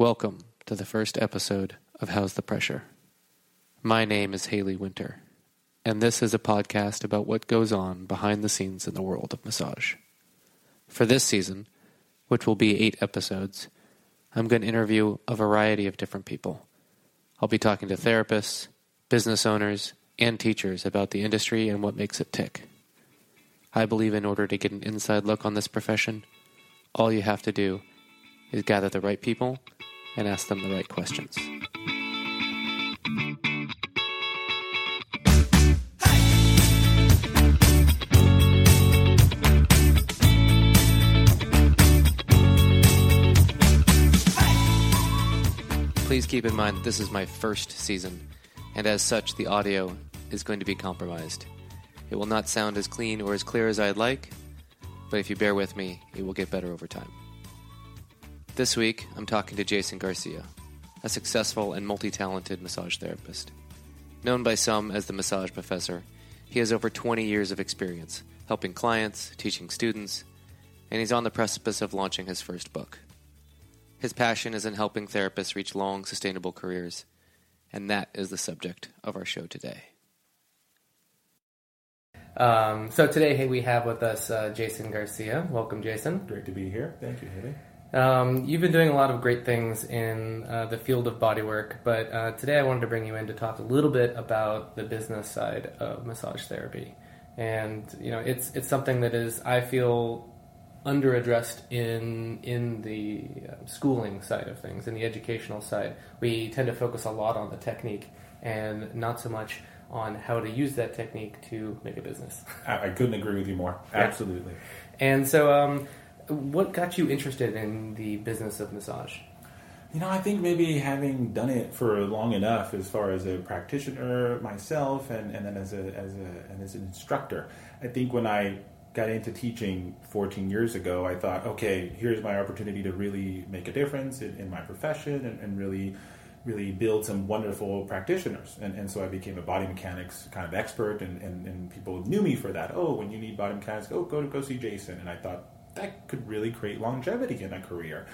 Welcome to the first episode of How's the Pressure. My name is Haley Winter, and this is a podcast about what goes on behind the scenes in the world of massage. For this season, which will be eight episodes, I'm going to interview a variety of different people. I'll be talking to therapists, business owners, and teachers about the industry and what makes it tick. I believe in order to get an inside look on this profession, all you have to do is gather the right people and ask them the right questions. Please keep in mind that this is my first season, and as such, the audio is going to be compromised. It will not sound as clean or as clear as I'd like, but if you bear with me, it will get better over time. This week, I'm talking to Jason Garcia, a successful and multi talented massage therapist. Known by some as the massage professor, he has over 20 years of experience helping clients, teaching students, and he's on the precipice of launching his first book. His passion is in helping therapists reach long, sustainable careers, and that is the subject of our show today. Um, so today, hey, we have with us uh, Jason Garcia. Welcome, Jason. Great to be here. Thank you, Haley. Um, you've been doing a lot of great things in uh, the field of bodywork, but uh, today I wanted to bring you in to talk a little bit about the business side of massage therapy. And you know, it's it's something that is I feel underaddressed in in the uh, schooling side of things, in the educational side. We tend to focus a lot on the technique and not so much on how to use that technique to make a business. I, I couldn't agree with you more. Absolutely. And so. Um, what got you interested in the business of massage? You know, I think maybe having done it for long enough, as far as a practitioner myself, and, and then as a as a and as an instructor, I think when I got into teaching 14 years ago, I thought, okay, here's my opportunity to really make a difference in, in my profession and, and, really really build some wonderful practitioners. And, and so I became a body mechanics kind of expert, and, and, and people knew me for that. Oh, when you need body mechanics, oh, go to go see Jason. And I thought that could really create longevity in a career.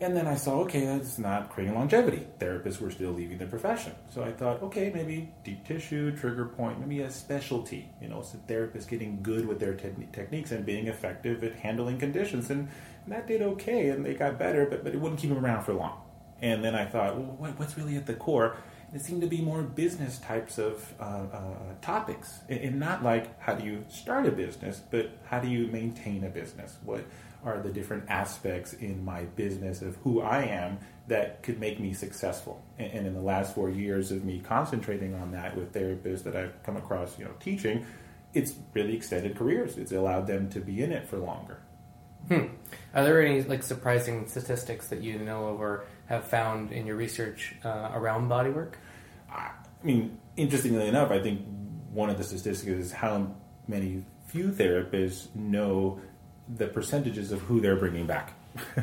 And then I saw, okay, that's not creating longevity. Therapists were still leaving the profession. So I thought, okay, maybe deep tissue, trigger point, maybe a specialty. You know, so therapists getting good with their te- techniques and being effective at handling conditions. And, and, that did okay, and they got better, but, but it wouldn't keep them around for long. And then I thought, well, what, what's really at the core? It seemed to be more business types of uh, uh, topics, and not like how do you start a business, but how do you maintain a business? What are the different aspects in my business of who I am that could make me successful? And, in the last four years of me concentrating on that with therapists that I've come across, you know, teaching, it's really extended careers. It's allowed them to be in it for longer. Hmm. Are there any like surprising statistics that you know of or have found in your research uh, around bodywork? I mean, interestingly enough, I think one of the statistics is how many few therapists know the percentages of who they're bringing back.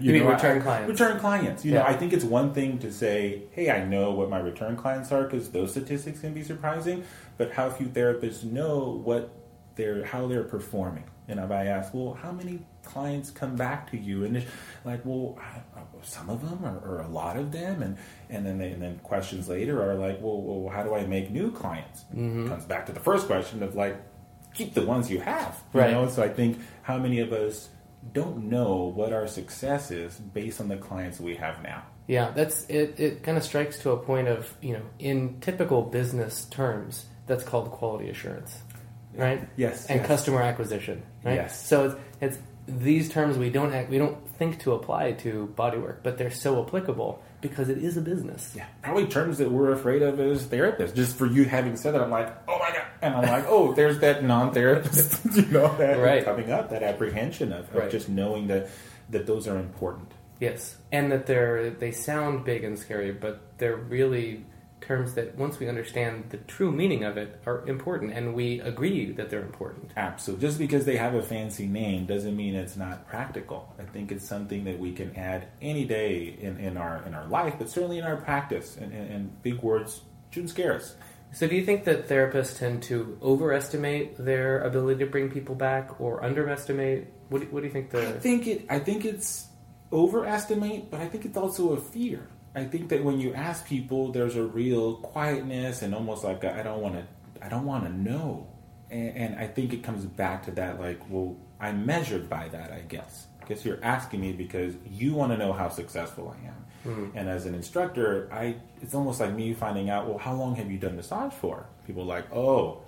you, you know, return I, clients? Return clients. You yeah. know, I think it's one thing to say, "Hey, I know what my return clients are," because those statistics can be surprising. But how few therapists know what they're how they're performing. And if I ask, well, how many clients come back to you? And it's like, well, some of them or, or, a lot of them, and and then they, and then questions later are like, well, well, how do I make new clients? Mm-hmm. Comes back to the first question of like, keep the ones you have, you right? Know? So I think how many of us don't know what our success is based on the clients we have now. Yeah, that's it. It kind of strikes to a point of you know, in typical business terms, that's called quality assurance right? Yes. And yes. customer acquisition, right? Yes. So it's, it's these terms we don't act, we don't think to apply to bodywork, but they're so applicable because it is a business. Yeah, probably terms that we're afraid of as therapists. Just for you having said that, I'm like, oh my god, and I'm like, oh, there's that non-therapist, you know, that right. coming up, that apprehension of, of right. just knowing that that those are important. Yes, and that they're they sound big and scary, but they're really terms that once we understand the true meaning of it are important and we agree that they're important. Absolutely. Just because they have a fancy name doesn't mean it's not practical. I think it's something that we can add any day in, in our in our life, but certainly in our practice. And, and, and big words shouldn't scare us. So, do you think that therapists tend to overestimate their ability to bring people back, or underestimate? What do, what do you think? The I think it. I think it's overestimate, but I think it's also a fear. I think that when you ask people, there's a real quietness and almost like I don't want to, I don't want to know, and, and I think it comes back to that like, well, I'm measured by that, I guess. Because you're asking me because you want to know how successful I am. Mm-hmm. And as an instructor, I it's almost like me finding out, well, how long have you done massage for? People are like, oh,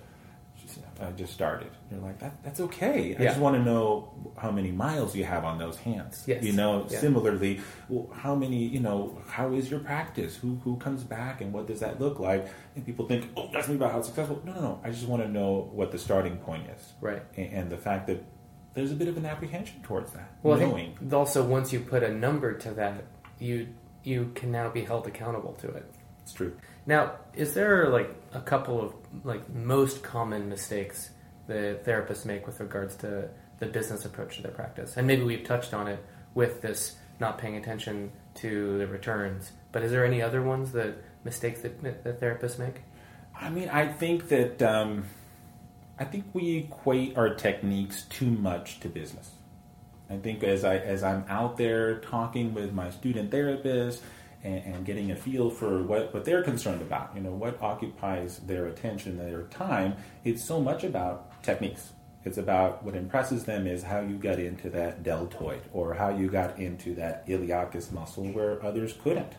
I uh, just started. You're like, that, that's okay. I yeah. just want to know how many miles you have on those hands. Yes. You know, yeah. similarly, well, how many, you know, how is your practice? Who who comes back and what does that look like? And people think, oh, ask me about how successful. No, no, no. I just want to know what the starting point is. Right. And, and the fact that there's a bit of an apprehension towards that. Well, knowing. also once you put a number to that, you you can now be held accountable to it. It's true. Now, is there like a couple of like most common mistakes that therapists make with regards to the business approach to their practice? And maybe we've touched on it with this not paying attention to the returns. But is there any other ones that mistakes that, that therapists make? I mean, I think that um, I think we equate our techniques too much to business. I think as I as I'm out there talking with my student therapists and, and, getting a feel for what, what they're concerned about, you know, what occupies their attention, their time, it's so much about techniques. It's about what impresses them is how you got into that deltoid or how you got into that iliacus muscle where others couldn't.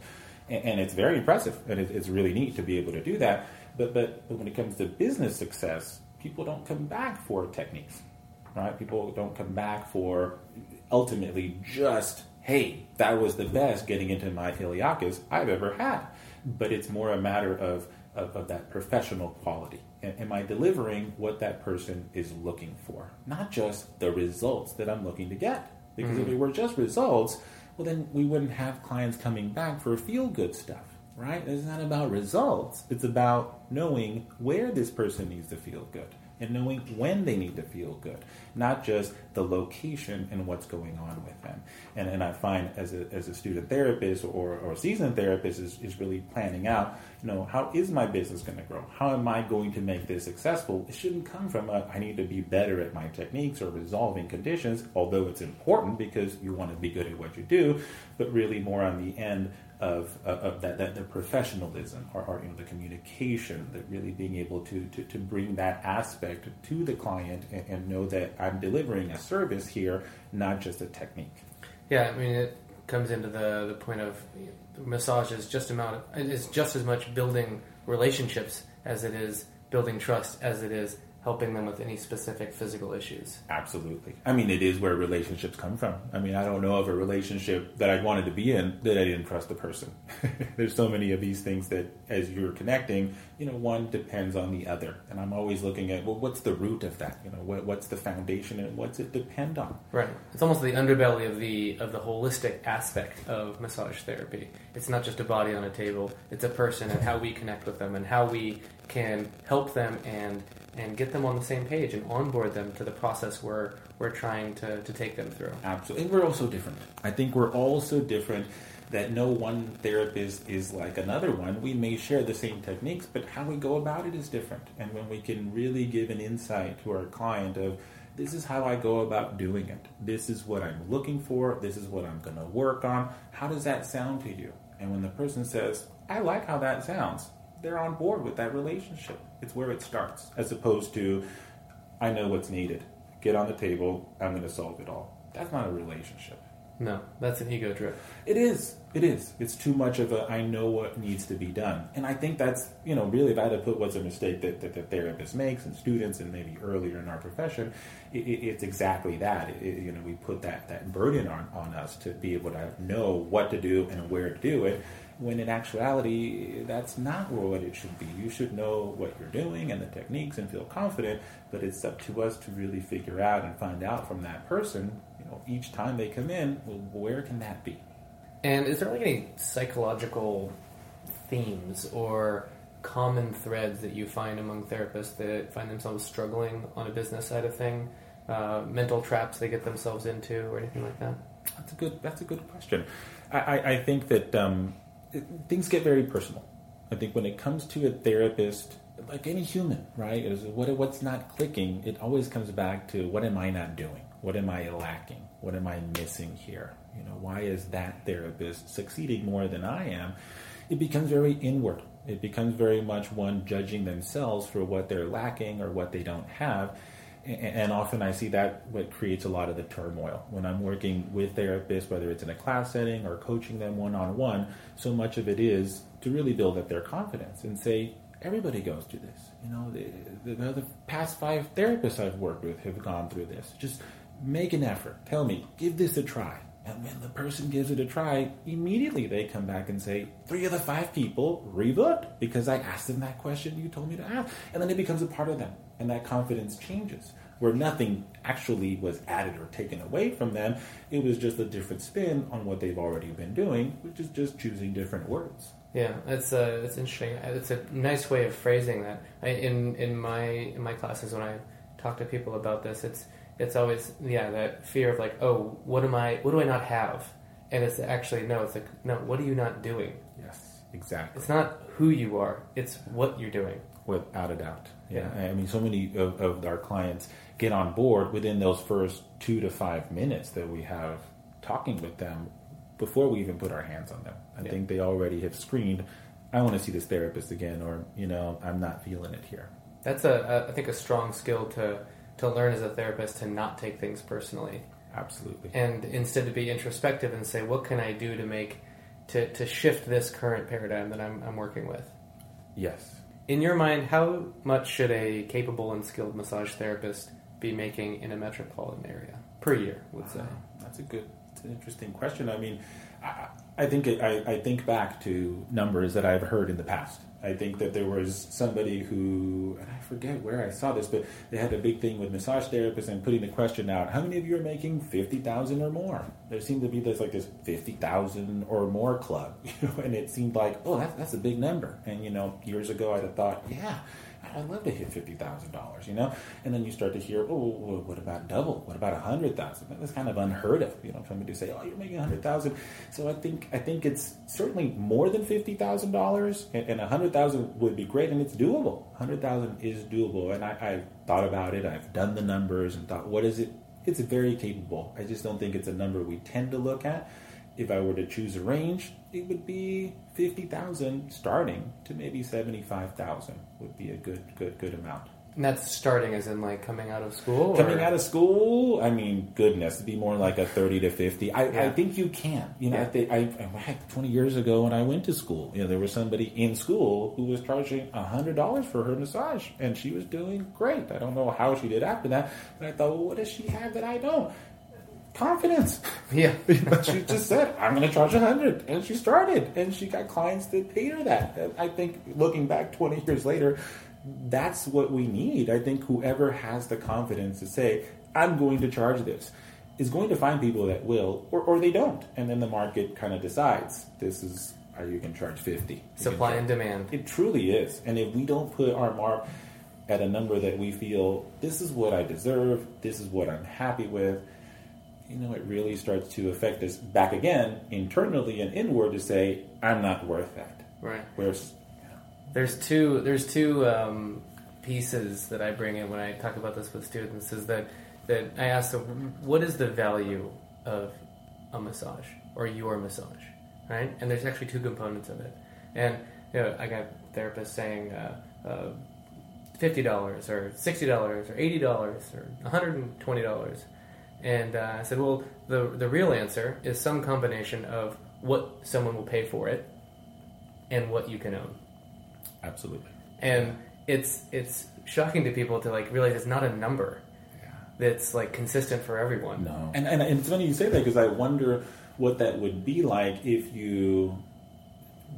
And, and it's very impressive and it, it's really neat to be able to do that. But, but, but when it comes to business success, people don't come back for techniques right? People don't come back for ultimately just, hey, that was the best getting into my iliacus I've ever had. But it's more a matter of, of, of that professional quality. am I delivering what that person is looking for? Not just the results that I'm looking to get. Because mm-hmm. if it were just results, well, then we wouldn't have clients coming back for feel good stuff, right? It's not about results, it's about knowing where this person needs to feel good and knowing when they need to feel good, not just the location and what's going on with them. And, and I find as a, as a student therapist or, or seasoned therapist is, is really planning out, you know, how is my business going to grow? How am I going to make this successful? It shouldn't come from a, I need to be better at my techniques or resolving conditions, although it's important because you want to be good at what you do, but really more on the end of, of that, that the professionalism or, or, you know the communication that really being able to, to, to bring that aspect to the client and, and, know that I'm delivering a service here not just a technique. Yeah I mean it comes into the, the point of massage is just amount of, is just as much building relationships as it is building trust as it is helping them with any specific physical issues. Absolutely. I mean, it is where relationships come from. I mean, I don't know of a relationship that I wanted to be in that I didn't trust the person. There's so many of these things that as you're connecting, you know, one depends on the other. And I'm always looking at, well, what's the root of that? You know, what, what's the foundation and what's it depend on? Right. It's almost the underbelly of the of the holistic aspect of massage therapy. It's not just a body on a table. It's a person and how we connect with them and how we can help them and and get them on the same page and onboard them to the process we're we're trying to, to take them through. Absolutely. And we're all so different. I think we're all so different that no one therapist is like another one. We may share the same techniques, but how we go about it is different. And when we can really give an insight to our client of this is how I go about doing it. This is what I'm looking for. This is what I'm going to work on. How does that sound to you? And when the person says, I like how that sounds, they're on board with that relationship. It's where it starts, as opposed to, I know what's needed. Get on the table. I'm going to solve it all. That's not a relationship. No, that's an ego trip. It is. It is. It's too much of a I know what needs to be done. And I think that's, you know, really if I had to put what's a mistake that, that the therapist makes and students and maybe earlier in our profession, it, it, it's exactly that. It, you know, we put that, that burden on, on us to be able to know what to do and where to do it when in actuality, that's not what it should be. You should know what you're doing and the techniques and feel confident, but it's up to us to really figure out and find out from that person, you know, each time they come in, well, where can that be? And is there like any psychological themes or common threads that you find among therapists that find themselves struggling on a business side of thing? Uh, mental traps they get themselves into, or anything like that? That's a good. That's a good question. I, I think that um, things get very personal. I think when it comes to a therapist, like any human, right, is what what's not clicking. It always comes back to what am I not doing? What am I lacking? What am I missing here? You know, why is that therapist succeeding more than I am? It becomes very inward. It becomes very much one judging themselves for what they're lacking or what they don't have. And often I see that what creates a lot of the turmoil when I'm working with therapists, whether it's in a class setting or coaching them one on one. So much of it is to really build up their confidence and say, everybody goes through this. You know, the, the, the, past five therapists I've worked with have gone through this. Just make an effort. Tell me, give this a try. And when the person gives it a try, immediately they come back and say, three of the five people rebooked because I asked them that question you told me to ask. And then it becomes a part of them. And that confidence changes. Where nothing actually was added or taken away from them, it was just a different spin on what they've already been doing, which is just choosing different words. Yeah, it's uh, it's interesting. It's a nice way of phrasing that. I, in in my in my classes when I talk to people about this, it's it's always yeah that fear of like oh what am I what do I not have, and it's actually no it's like no what are you not doing? Yes, exactly. It's not who you are; it's what you're doing. Without a doubt. Yeah, yeah. I mean, so many of, of our clients get on board within those first two to five minutes that we have talking with them before we even put our hands on them. I yeah. think they already have screened. I want to see this therapist again, or you know, I'm not feeling it here. That's a, a I think a strong skill to to learn as a therapist to not take things personally. Absolutely. And instead to be introspective and say, what can I do to make to, to shift this current paradigm that I'm, I'm working with? Yes. In your mind, how much should a capable and skilled massage therapist be making in a metropolitan area per year? Would say that's a good it's an interesting question. I mean, I, I think it, I, I think back to numbers that I've heard in the past. I think that there was somebody who, and I forget where I saw this, but they had a big thing with massage therapists and putting the question out: How many of you are making fifty thousand or more? There seemed to be this like this fifty thousand or more club, you know, and it seemed like, oh, that's that's a big number. And you know, years ago I'd have thought, yeah, I'd love to hit fifty thousand dollars, you know. And then you start to hear, oh, what about double? What about a hundred thousand? That's kind of unheard of, you know. Somebody to say, oh, you're making a hundred thousand. So I think I think it's certainly more than fifty thousand dollars, and a hundred thousand would be great, and it's doable. Hundred thousand is doable, and I, I've thought about it. I've done the numbers and thought, what is it? It's very capable. I just don't think it's a number we tend to look at if I were to choose a range, it would be fifty thousand starting to maybe seventy five thousand would be a good good good amount. And that's starting as in like coming out of school? Coming out of school, I mean, goodness, it'd be more like a 30 to 50. I, yeah. I think you can. You know, yeah. I, think, I, I, 20 years ago when I went to school, you know, there was somebody in school who was charging $100 for her massage, and she was doing great. I don't know how she did after that, but I thought, well, what does she have that I don't? Confidence. Yeah. but she just said, I'm going to charge a hundred. And she started. And she got clients that paid her that. And I think looking back 20 years later, that's what we need. I think whoever has the confidence to say, I'm going to charge this, is going to find people that will, or, or they don't. And then the market kind of decides this is, how you can charge 50? You Supply and demand. It truly is. And if we don't put our mark at a number that we feel, this is what I deserve, this is what I'm happy with, you know, it really starts to affect us back again internally and inward to say, I'm not worth that. Right. Whereas, there's two there's two um, pieces that I bring in when I talk about this with students is that that I ask them, what is the value of a massage or your massage, right? And there's actually two components of it. And you know, I got therapists saying. Uh, uh, $50 or $60 or $80 or $120 and uh, I said, well, the, the real answer is some combination of what someone will pay for it and what you can own. Absolutely. And it's it's shocking to people to like realize it's not a number yeah. that's like consistent for everyone. No. And, and, and it's funny you say that because I wonder what that would be like if you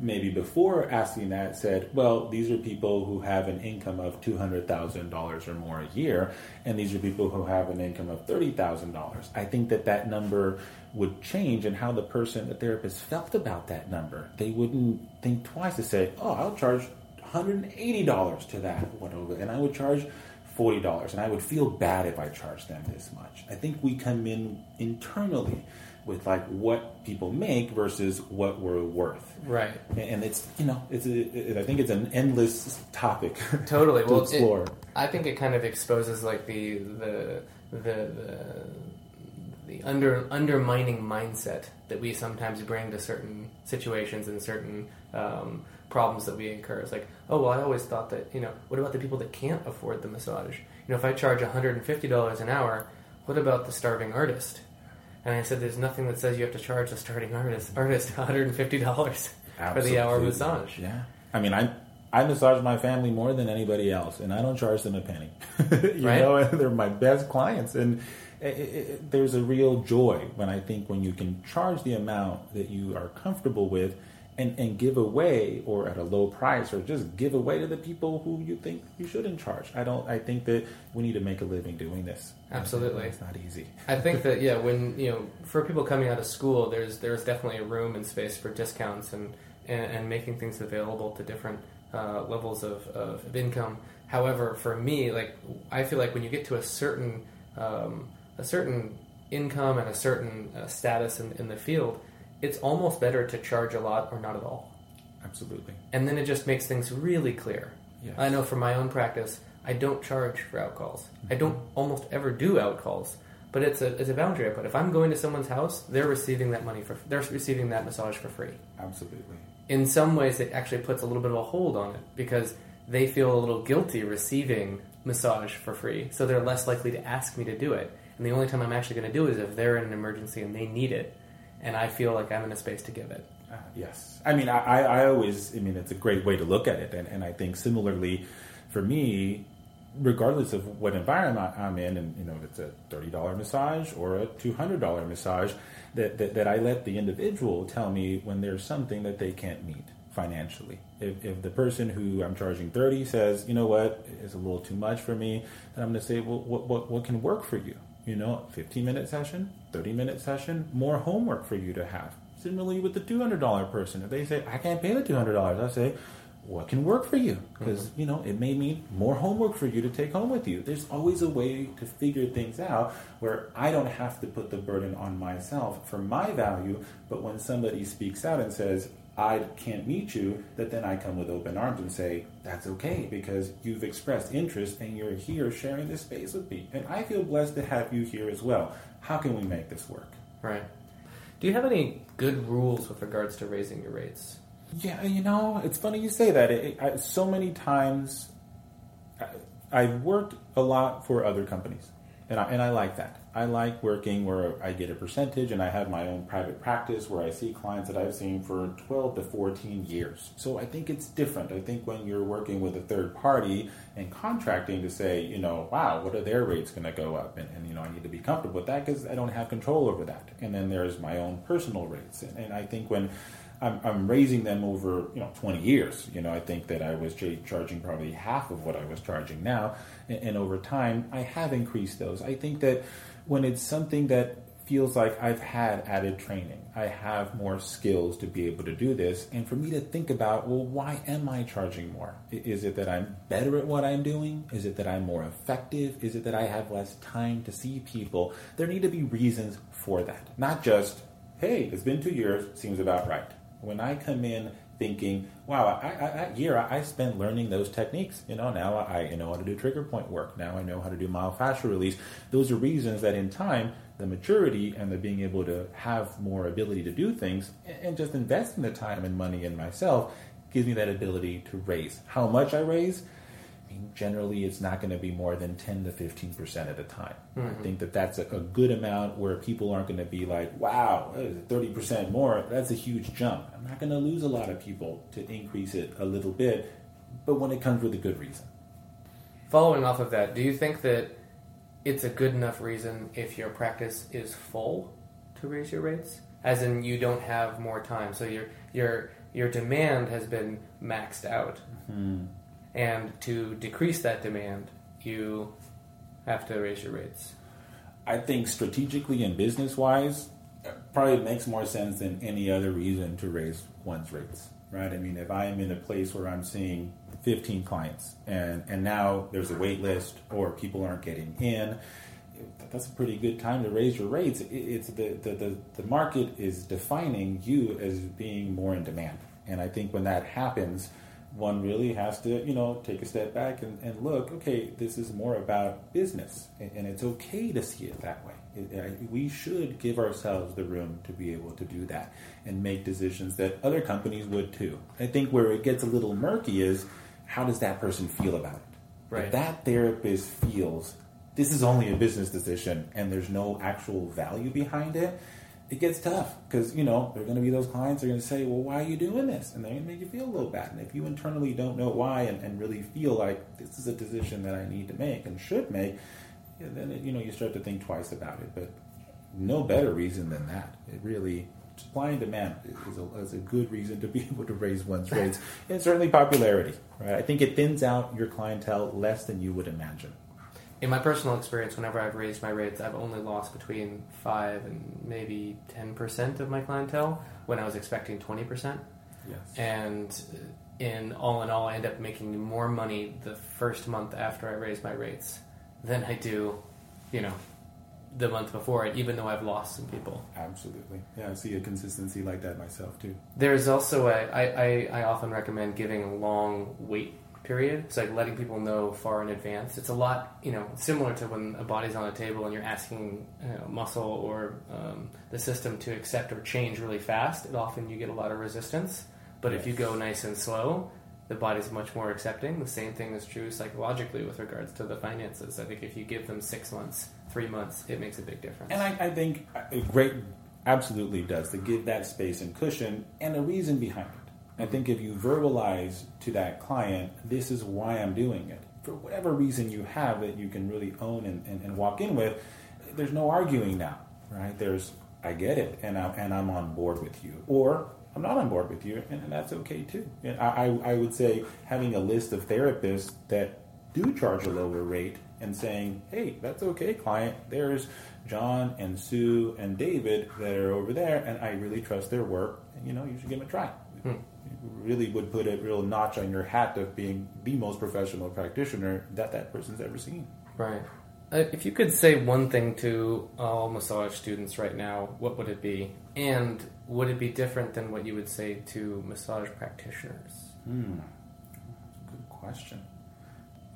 maybe before asking that said, well, these are people who have an income of $200,000 or more a year, and these are people who have an income of $30,000. I think that that number would change and how the person, the therapist, felt about that number. They wouldn't think twice to say, oh, I'll charge $180 to that over, and I would charge $40, and I would feel bad if I charged them this much. I think we come in internally with like what people make versus what we're worth. Right. And it's you know it's a, it, I think it's an endless topic. Totally. to well, explore. It, I think it kind of exposes like the the the, the the under undermining mindset that we sometimes bring to certain situations and certain um, problems that we incur. It's like, oh well, I always thought that you know, what about the people that can't afford the massage? You know, if I charge one hundred and fifty dollars an hour, what about the starving artist? And I said, there's nothing that says you have to charge the starving artist artist one hundred and fifty dollars for the hour massage. Yeah. I mean, I I massage my family more than anybody else, and I don't charge them a penny. you Right. know, they're my best clients, and it, it- there's a real joy when I think when you can charge the amount that you are comfortable with. And, and give away or at a low price or just give away to the people who you think you shouldn't charge. I don't I think that we need to make a living doing this. Absolutely. It's not easy. I think that yeah, when you know, for people coming out of school, there's there's definitely a room and space for discounts and and, and making things available to different uh, levels of, of, income. However, for me, like I feel like when you get to a certain um, a certain income and a certain uh, status in, in the field, it's almost better to charge a lot or not at all Absolutely. and then it just makes things really clear. Yes. I know from my own practice, I don't charge for out calls. I mm-hmm. don't almost ever do out calls, but it's a it's a boundary I put. If I'm going to someone's house, they're receiving that money for they're receiving that massage for free. Absolutely. In some ways, it actually puts a little bit of a hold on it because they feel a little guilty receiving massage for free, so they're less likely to ask me to do it. And the only time I'm actually going to do it is if they're in an emergency and they need it, and I feel like I'm in a space to give it. Uh, yes. I mean, I, I always, I mean, it's a great way to look at it. And, and I think similarly, for me, regardless of what environment I'm in, and, you know, if it's a $30 massage or a $200 massage, that, that, that I let the individual tell me when there's something that they can't meet financially. If, if the person who I'm charging 30 says, you know what, it's a little too much for me, then I'm going to say, well, what, what, what can work for you? You know, 15 minute session, 30 minute session, more homework for you to have. Similarly with the $200 person, if they say, I can't pay the $200, I say, what can work for you? Mm-hmm. Because, you know, it may mean more homework for you to take home with you. There's always a way to figure things out where I don't have to put the burden on myself for my value, but when somebody speaks out and says, I can't meet you, that then I come with open arms and say, that's okay because you've expressed interest and you're here sharing this space with me. And I feel blessed to have you here as well. How can we make this work? Right. Do you have any good rules with regards to raising your rates? Yeah, you know, it's funny you say that. It, I, so many times, I, I've worked a lot for other companies, and I, and I like that. I like working where I get a percentage, and I have my own private practice where I see clients that I've seen for 12 to 14 years. So I think it's different. I think when you're working with a third party and contracting to say, you know, wow, what are their rates going to go up? And, and, you know, I need to be comfortable with that because I don't have control over that. And then there's my own personal rates. And, and I think when I'm, I'm raising them over you know 20 years. You know, I think that I was ch- charging probably half of what I was charging now, and, and over time I have increased those. I think that when it's something that feels like I've had added training, I have more skills to be able to do this, and for me to think about, well, why am I charging more? Is it that I'm better at what I'm doing? Is it that I'm more effective? Is it that I have less time to see people? There need to be reasons for that, not just hey, it's been two years, seems about right. When I come in thinking, wow, I, I, that year I, spent learning those techniques. You know, now I, I know how to do trigger point work. Now I know how to do myofascial release. Those are reasons that in time, the maturity and the being able to have more ability to do things and just investing the time and money in myself gives me that ability to raise. How much I raise, Generally it's not going to be more than 10 to 15% at a time. I mm-hmm. think that that's a, a good amount where people aren't going to be like, wow, 30% more. That's a huge jump. I'm not going to lose a lot of people to increase it a little bit, but when it comes with a good reason. Following off of that, do you think that it's a good enough reason if your practice is full to raise your rates? As in, you don't have more time, so your your your demand has been maxed out, mm-hmm. And to decrease that demand, you have to raise your rates. I think strategically and business wise, probably makes more sense than any other reason to raise one's rates, right? I mean, if I am in a place where I'm seeing 15 clients and, and now there's a wait list or people aren't getting in, that's a pretty good time to raise your rates. It's the, the, the, the market is defining you as being more in demand. And I think when that happens, one really has to, you know, take a step back and, and look, okay, this is more about business, and, and it's okay to see it that way. It, I, we should give ourselves the room to be able to do that and make decisions that other companies would too. I think where it gets a little murky is how does that person feel about it? Right. If that therapist feels this is only a business decision and there's no actual value behind it, it gets tough because you know there are going to be those clients that are going to say, "Well, why are you doing this?" and they're going to make you feel a little bad. And if you internally don't know why and, and really feel like this is a decision that I need to make and should make, yeah, then it, you know you start to think twice about it. But no better reason than that. It really supply and demand is a, is a good reason to be able to raise one's rates and certainly popularity. Right? I think it thins out your clientele less than you would imagine. In my personal experience, whenever I've raised my rates, I've only lost between five and maybe ten percent of my clientele when I was expecting twenty percent. Yes. And uh, in all in all, I end up making more money the first month after I raise my rates than I do, you know, the month before it, even though I've lost some people. Absolutely. Yeah, I see a consistency like that myself too. There's also a, I, I, I often recommend giving a long wait period. It's like letting people know far in advance. It's a lot, you know, similar to when a body's on a table and you're asking you know, muscle or um, the system to accept or change really fast. It often you get a lot of resistance. But if you go nice and slow, the body's much more accepting. The same thing is true psychologically with regards to the finances. I think if you give them six months, three months, it makes a big difference. And I, I think great absolutely does to give that space and cushion and a reason behind it. I think if you verbalize to that client, this is why I'm doing it, for whatever reason you have that you can really own and, and, and walk in with, there's no arguing now, right? There's, I get it, and I'm, and I'm on board with you. Or I'm not on board with you, and, and that's okay too. And I, I, I would say having a list of therapists that do charge a lower rate and saying, hey, that's okay, client. There's John and Sue and David that are over there, and I really trust their work, and you know, you should give them a try. Hmm. Really would put a real notch on your hat of being the most professional practitioner that that person's ever seen. Right. Uh, if you could say one thing to all massage students right now, what would it be? And would it be different than what you would say to massage practitioners? Hmm. Good question.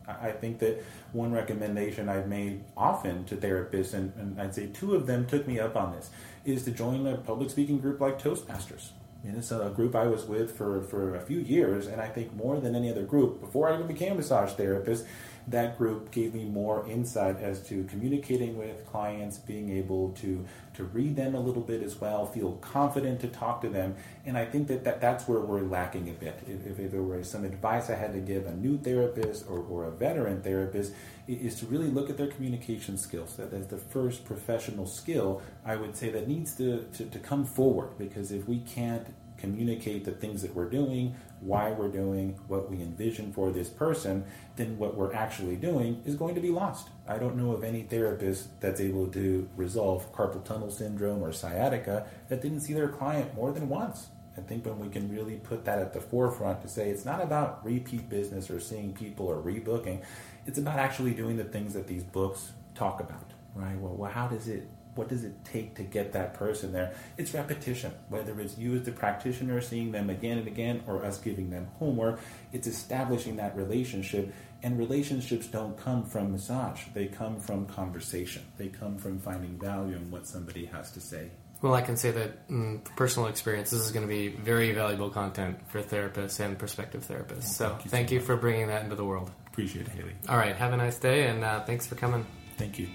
I think that one recommendation I've made often to therapists, and, and, I'd say two of them took me up on this, is to join a public speaking group like Toastmasters. Mean, it's a group I was with for, for a few years, and I think more than any other group, before I even became a massage therapist, that group gave me more insight as to communicating with clients, being able to to read them a little bit as well, feel confident to talk to them, and I think that, that that's where we're lacking a bit. If, if there were some advice I had to give a new therapist or, or a veteran therapist, is to really look at their communication skills. That is the first professional skill I would say that needs to, to, to come forward because if we can't communicate the things that we're doing, why we're doing, what we envision for this person, then what we're actually doing is going to be lost. I don't know of any therapist that's able to resolve carpal tunnel syndrome or sciatica that didn't see their client more than once. I think when we can really put that at the forefront to say it's not about repeat business or seeing people or rebooking, it's about actually doing the things that these books talk about, right? Well, well how does it what does it take to get that person there? It's repetition, whether it's you as the practitioner seeing them again and again or us giving them homework. It's establishing that relationship. And relationships don't come from massage, they come from conversation, they come from finding value in what somebody has to say. Well, I can say that mm, personal experience, this is going to be very valuable content for therapists and prospective therapists. so, thank you, thank you for bringing that into the world. Appreciate it, Haley. All right, have a nice day, and uh, thanks for coming. Thank you.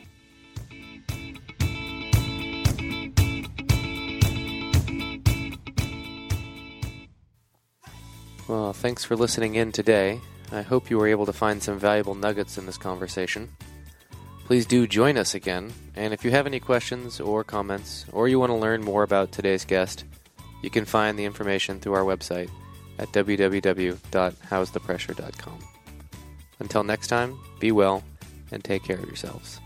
Well, thanks for listening in today. I hope you were able to find some valuable nuggets in this conversation. Please do join us again, and if you have any questions or comments, or you want to learn more about today's guest, you can find the information through our website at www.howsthepressure.com. Until next time, be well and take care of yourselves.